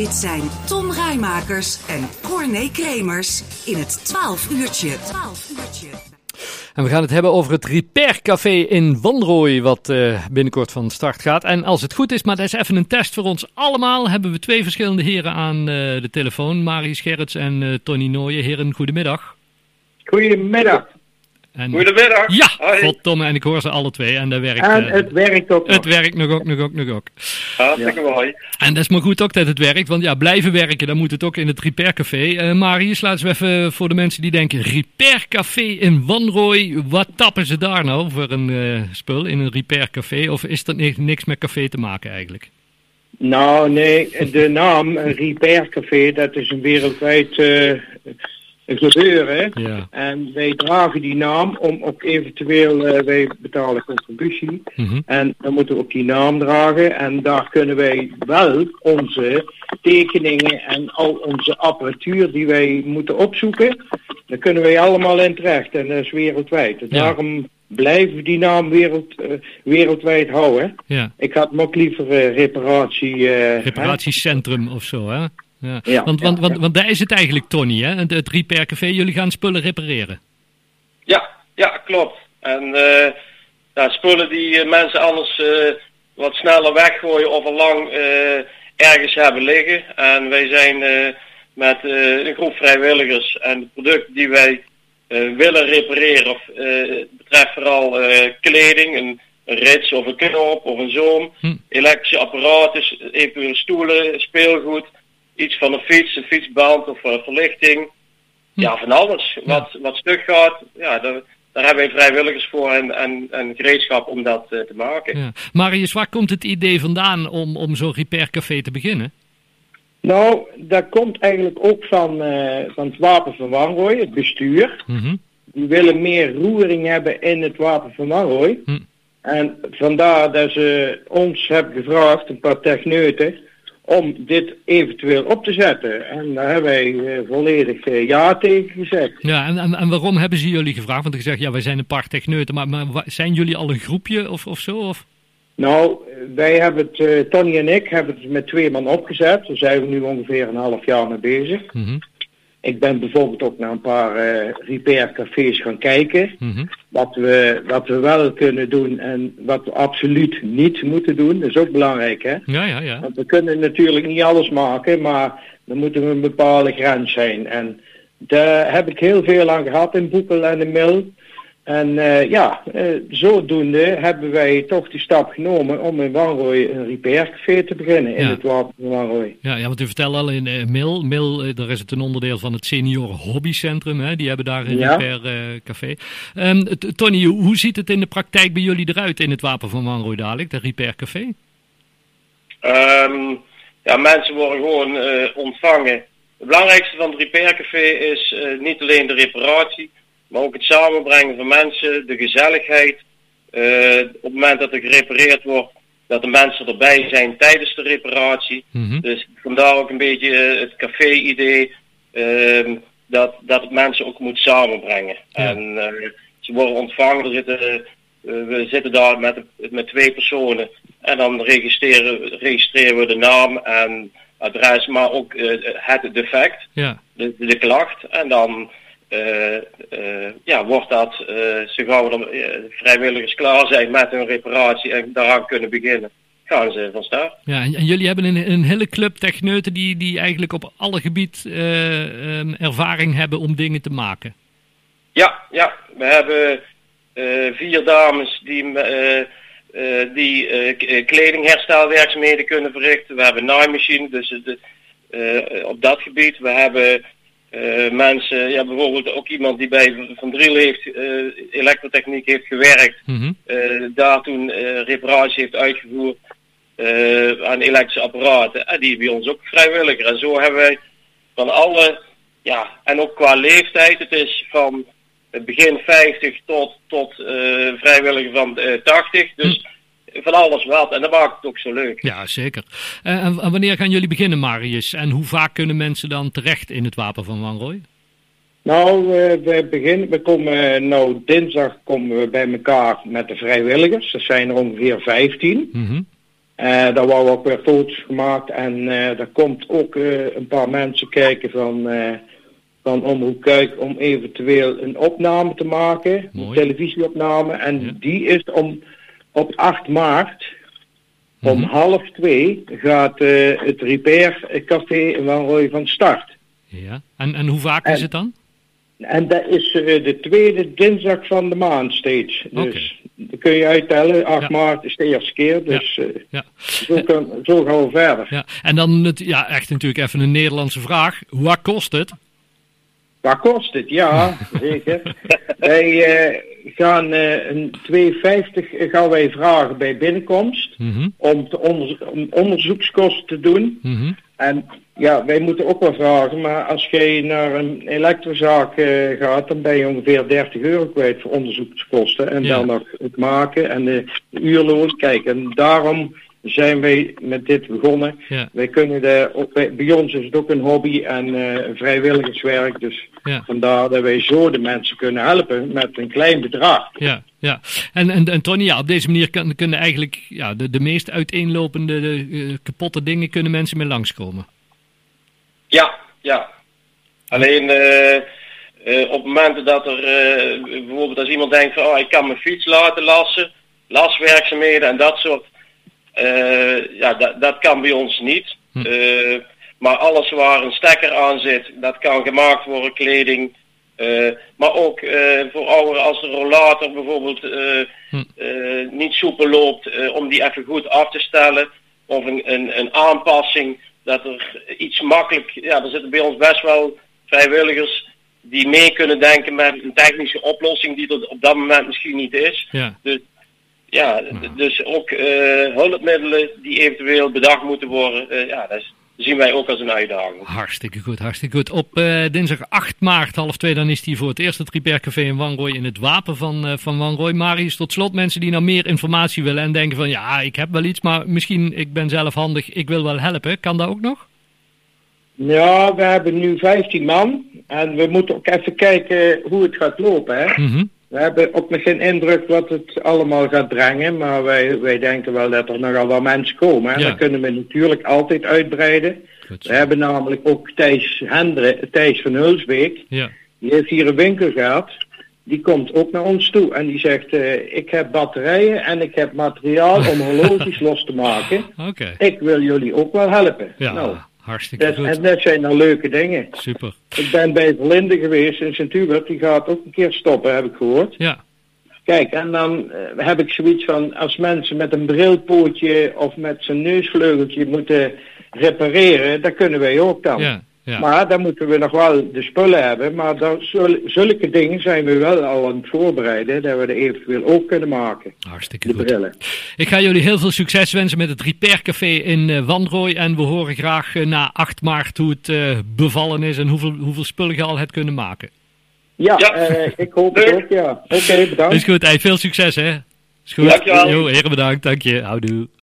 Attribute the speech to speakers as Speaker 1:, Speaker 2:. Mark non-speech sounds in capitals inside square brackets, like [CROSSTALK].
Speaker 1: Dit zijn Tom Rijmakers en Corné Kremers in het 12 uurtje. 12 uurtje.
Speaker 2: En we gaan het hebben over het Repair Café in Wanrooy, wat uh, binnenkort van start gaat. En als het goed is, maar dat is even een test voor ons allemaal, hebben we twee verschillende heren aan uh, de telefoon. Marie Gerrits en uh, Tony Nooyen. Heren, goedemiddag.
Speaker 3: Goedemiddag.
Speaker 2: En,
Speaker 3: Goedemiddag.
Speaker 2: Ja, goddomme, en ik hoor ze alle twee en dat werkt.
Speaker 3: En het werkt ook
Speaker 2: Het werkt nog ook, nog ook, nog ook.
Speaker 3: Hartstikke ja. mooi.
Speaker 2: En dat is maar goed ook dat het werkt, want ja, blijven werken, dan moet het ook in het Repair Café. Uh, Marius, laten we even voor de mensen die denken, Repair Café in Wanrooy, wat tappen ze daar nou voor een uh, spul in een Repair Café? Of is dat niks met café te maken eigenlijk?
Speaker 3: Nou, nee, de naam Repair Café, dat is een wereldwijd... Gebeuren.
Speaker 2: Ja.
Speaker 3: En wij dragen die naam om ook eventueel, uh, wij betalen contributie.
Speaker 2: Mm -hmm.
Speaker 3: En dan moeten we ook die naam dragen. En daar kunnen wij wel onze tekeningen en al onze apparatuur die wij moeten opzoeken. Daar kunnen wij allemaal in terecht. En dat is wereldwijd. En
Speaker 2: Ja.
Speaker 3: daarom blijven we die naam wereld, uh, wereldwijd houden.
Speaker 2: Ja.
Speaker 3: Ik had hem ook liever uh, reparatie...
Speaker 2: Reparatiecentrum of zo, hè? Ja.
Speaker 3: Ja,
Speaker 2: want, want, want, want daar is het eigenlijk, Tony, hè? Het, het Repair Café, jullie gaan spullen repareren.
Speaker 4: Ja, ja, klopt. En uh, ja, spullen die uh, mensen anders uh, wat sneller weggooien of al lang ergens hebben liggen. En wij zijn met een groep vrijwilligers en de producten die wij willen repareren, of betreft vooral kleding, een, een rits of een knop of een zoom,
Speaker 2: Hm.
Speaker 4: elektrische apparaten, eventueel stoelen, speelgoed, iets van een fiets, een fietsband of uh, verlichting. Ja, van alles. Wat, wat stuk gaat, ja, daar, daar hebben wij vrijwilligers voor en, en, en gereedschap om dat uh, te maken.
Speaker 2: Ja. Marius, waar komt het idee vandaan om, om zo'n Repair Café te beginnen?
Speaker 3: Nou, dat komt eigenlijk ook van, uh, van het Wapen van Wanrooy, het bestuur.
Speaker 2: Mhm.
Speaker 3: Die willen meer roering hebben in het Wapen van Wanrooy.
Speaker 2: Hm.
Speaker 3: En vandaar dat ze ons hebben gevraagd, een paar techneuten, om dit eventueel op te zetten. En daar hebben wij uh, volledig uh, ja tegen gezegd.
Speaker 2: Ja, en, en, en waarom hebben ze jullie gevraagd? Want ik zeg, ja, wij zijn een paar techneuten, maar, maar zijn jullie al een groepje of, of zo? Of?
Speaker 3: Nou, wij hebben het, uh, Tony en ik hebben het met twee man opgezet. Daar zijn we nu ongeveer een half jaar mee bezig.
Speaker 2: Mhm.
Speaker 3: Ik ben bijvoorbeeld ook naar een paar uh, repaircafés gaan kijken.
Speaker 2: Mhm.
Speaker 3: Wat, we, wat we wel kunnen doen en wat we absoluut niet moeten doen. Dat is ook belangrijk, hè?
Speaker 2: Ja, ja, ja.
Speaker 3: Want we kunnen natuurlijk niet alles maken, maar er moet een bepaalde grens zijn. En daar heb ik heel veel aan gehad in Boekel en de Mil. En uh, ja, uh, zodoende hebben wij toch die stap genomen om in Wanrooy een repaircafé te beginnen in
Speaker 2: Ja.
Speaker 3: het wapen van Wanrooy.
Speaker 2: Ja, ja, want u vertelde al in uh, Mil, Mil uh, daar is het een onderdeel van het senioren hobbycentrum, hè? die hebben daar een
Speaker 3: Ja.
Speaker 2: repair uh, café. Um, t- Tony, hoe ziet het in de praktijk bij jullie eruit in het Wapen van Wanrooy dadelijk, dat repair café?
Speaker 4: Um, ja, mensen worden gewoon uh, ontvangen. Het belangrijkste van het repaircafé is uh, niet alleen de reparatie, maar ook het samenbrengen van mensen, de gezelligheid. Uh, op het moment dat er gerepareerd wordt, dat de mensen erbij zijn tijdens de reparatie.
Speaker 2: Mhm.
Speaker 4: Dus vandaar ook een beetje eh, het café-idee ehm, dat, dat het mensen ook moet samenbrengen.
Speaker 2: Ja.
Speaker 4: En eh, ze worden ontvangen, er zitten, eh, we zitten daar met, met twee personen en dan registreren, registreren we de naam en adres, maar ook eh, het defect,
Speaker 2: Ja,
Speaker 4: de, de klacht. En dan eh, eh, ja, wordt dat, eh, zo gauw eh, vrijwilligers klaar zijn met hun reparatie en daaraan kunnen beginnen, gaan ze van start.
Speaker 2: ja en, en jullie hebben een, een hele club techneuten die, die eigenlijk op alle gebied eh, um, ervaring hebben om dingen te maken.
Speaker 4: Ja, ja, we hebben uh, vier dames die, uh, die kledingherstelwerkzaamheden kunnen verrichten. We hebben een naaimachine, dus de, op dat gebied. We hebben mensen, ja, bijvoorbeeld ook iemand die bij Van Driel heeft, elektrotechniek heeft gewerkt.
Speaker 2: Mhm.
Speaker 4: daar toen reparatie heeft uitgevoerd aan elektrische apparaten. En die bij ons ook vrijwilliger. En zo hebben wij van alle, ja, en ook qua leeftijd, het is van begin 50 tot, tot vrijwilliger van uh, 80. Dus hm. Van alles wat. En dat maakt het ook zo leuk.
Speaker 2: Ja, zeker. Uh, en, en, wanneer gaan jullie beginnen, Marius? En hoe vaak kunnen mensen dan terecht in het Wapen van Wanrooy?
Speaker 3: Nou, we beginnen, we komen, nou dinsdag komen we bij elkaar met de vrijwilligers. Dat zijn er ongeveer 15.
Speaker 2: Mm -hmm.
Speaker 3: Uh, daar worden ook weer foto's gemaakt en uh, er komt ook uh, een paar mensen kijken van, van Omroep Kuik om eventueel een opname te maken,
Speaker 2: Mooi.
Speaker 3: een televisieopname. En
Speaker 2: Ja.
Speaker 3: die is om, op 8 maart om
Speaker 2: Mhm.
Speaker 3: half twee gaat het Repair Café in Wanrooy van start.
Speaker 2: Ja. En, en hoe vaak
Speaker 3: En-
Speaker 2: is het dan?
Speaker 3: En dat is eh, de tweede dinsdag van de maand steeds. Dus dat kun je uittellen. 8
Speaker 2: Ja.
Speaker 3: maart is de eerste keer. Dus eh,
Speaker 2: Ja.
Speaker 3: zo, kan, zo gaan we verder.
Speaker 2: ja. En dan, het, ja, echt natuurlijk even een Nederlandse vraag. Wat kost het?
Speaker 3: Wat kost het? Ja, zeker. [LAUGHS] wij eh, gaan eh, een 2,50 gaan wij vragen bij binnenkomst.
Speaker 2: Mhm.
Speaker 3: Om, te onder, om onderzoekskosten te doen.
Speaker 2: Mhm.
Speaker 3: En ja, wij moeten ook wel vragen, maar als je naar een elektrozaak eh, gaat, dan ben je ongeveer 30 euro kwijt voor onderzoekskosten. En
Speaker 2: Ja.
Speaker 3: dan nog het maken en de uurloon. Kijk, en daarom zijn wij met dit begonnen.
Speaker 2: Ja.
Speaker 3: Wij kunnen de, bij, ons is het ook een hobby en eh, vrijwilligerswerk. Dus
Speaker 2: Ja.
Speaker 3: vandaar dat wij zo de mensen kunnen helpen met een klein bedrag.
Speaker 2: Ja, ja. En, en, en Tony, ja, op deze manier kan, kunnen eigenlijk ja, de, de meest uiteenlopende eh, kapotte dingen kunnen mensen mee langskomen.
Speaker 4: Ja, ja. Alleen eh, eh, op momenten dat er bijvoorbeeld als iemand denkt van oh, ik kan mijn fiets laten lassen, laswerkzaamheden en dat soort, ja, dat, dat kan bij ons niet.
Speaker 2: Hm.
Speaker 4: Maar alles waar een stekker aan zit, dat kan gemaakt worden, kleding. eh, maar ook eh, voor ouderen als de rollator bijvoorbeeld eh,
Speaker 2: Hm.
Speaker 4: niet soepel loopt, om die even goed af te stellen. Of een, een, een aanpassing, dat er iets makkelijk, ja, er zitten bij ons best wel vrijwilligers die mee kunnen denken met een technische oplossing die er op dat moment misschien niet is.
Speaker 2: Ja,
Speaker 4: Ja, d- dus ook hulpmiddelen die eventueel bedacht moeten worden, ja, dat is- zien wij ook als een uitdaging.
Speaker 2: hartstikke goed, hartstikke goed. Op eh, dinsdag 8 maart, half twee, dan is hij voor het eerst het Repair Café in Wanrooy in het wapen van, eh, van Wanrooy. Marius, tot slot mensen die nou meer informatie willen en denken van ja, ik heb wel iets, maar misschien ik ben zelf handig, ik wil wel helpen. Kan dat ook nog?
Speaker 3: Ja, we hebben nu 15 man en we moeten ook even kijken hoe het gaat lopen. Hè?
Speaker 2: Mhm.
Speaker 3: We hebben ook nog geen indruk wat het allemaal gaat brengen, maar wij, wij denken wel dat er nogal wat mensen komen. En
Speaker 2: Ja.
Speaker 3: dan kunnen we natuurlijk altijd uitbreiden.
Speaker 2: Goed.
Speaker 3: We hebben namelijk ook Thijs, Hendre, Thijs van Hulsbeek,
Speaker 2: Ja,
Speaker 3: die heeft hier een winkel gehad. Die komt ook naar ons toe en die zegt, eh, ik heb batterijen en ik heb materiaal om horloges [LAUGHS] los te maken.
Speaker 2: oké.
Speaker 3: Ik wil jullie ook wel helpen.
Speaker 2: Ja,
Speaker 3: Nou,
Speaker 2: hartstikke
Speaker 3: dat,
Speaker 2: goed.
Speaker 3: en dat zijn dan leuke dingen.
Speaker 2: Super.
Speaker 3: Ik ben bij Verlinde geweest in Sint-Hubert. Die gaat ook een keer stoppen, heb ik gehoord.
Speaker 2: Ja,
Speaker 3: Kijk, en dan eh, heb ik zoiets van... als mensen met een brilpootje of met zijn neusvleugeltje moeten repareren... dat kunnen wij ook dan.
Speaker 2: ja, ja.
Speaker 3: Maar dan moeten we nog wel de spullen hebben. Maar dan, zul- zulke dingen zijn we wel al aan het voorbereiden... dat we er eventueel ook kunnen maken.
Speaker 2: Hartstikke
Speaker 3: De
Speaker 2: goed.
Speaker 3: brillen.
Speaker 2: Ik ga jullie heel veel succes wensen met het Repair Café in eh, Wanrooy. En we horen graag eh, na 8 maart hoe het eh, bevallen is en hoeveel, hoeveel spullen je al hebt kunnen maken.
Speaker 3: Ja,
Speaker 4: Ja.
Speaker 3: eh, ik hoop het ook, ja. Oké, bedankt.
Speaker 2: Is goed, hey, veel succes hè. Is goed.
Speaker 4: Dankjewel.
Speaker 2: Jo, heren bedankt, dank je. Houdoe.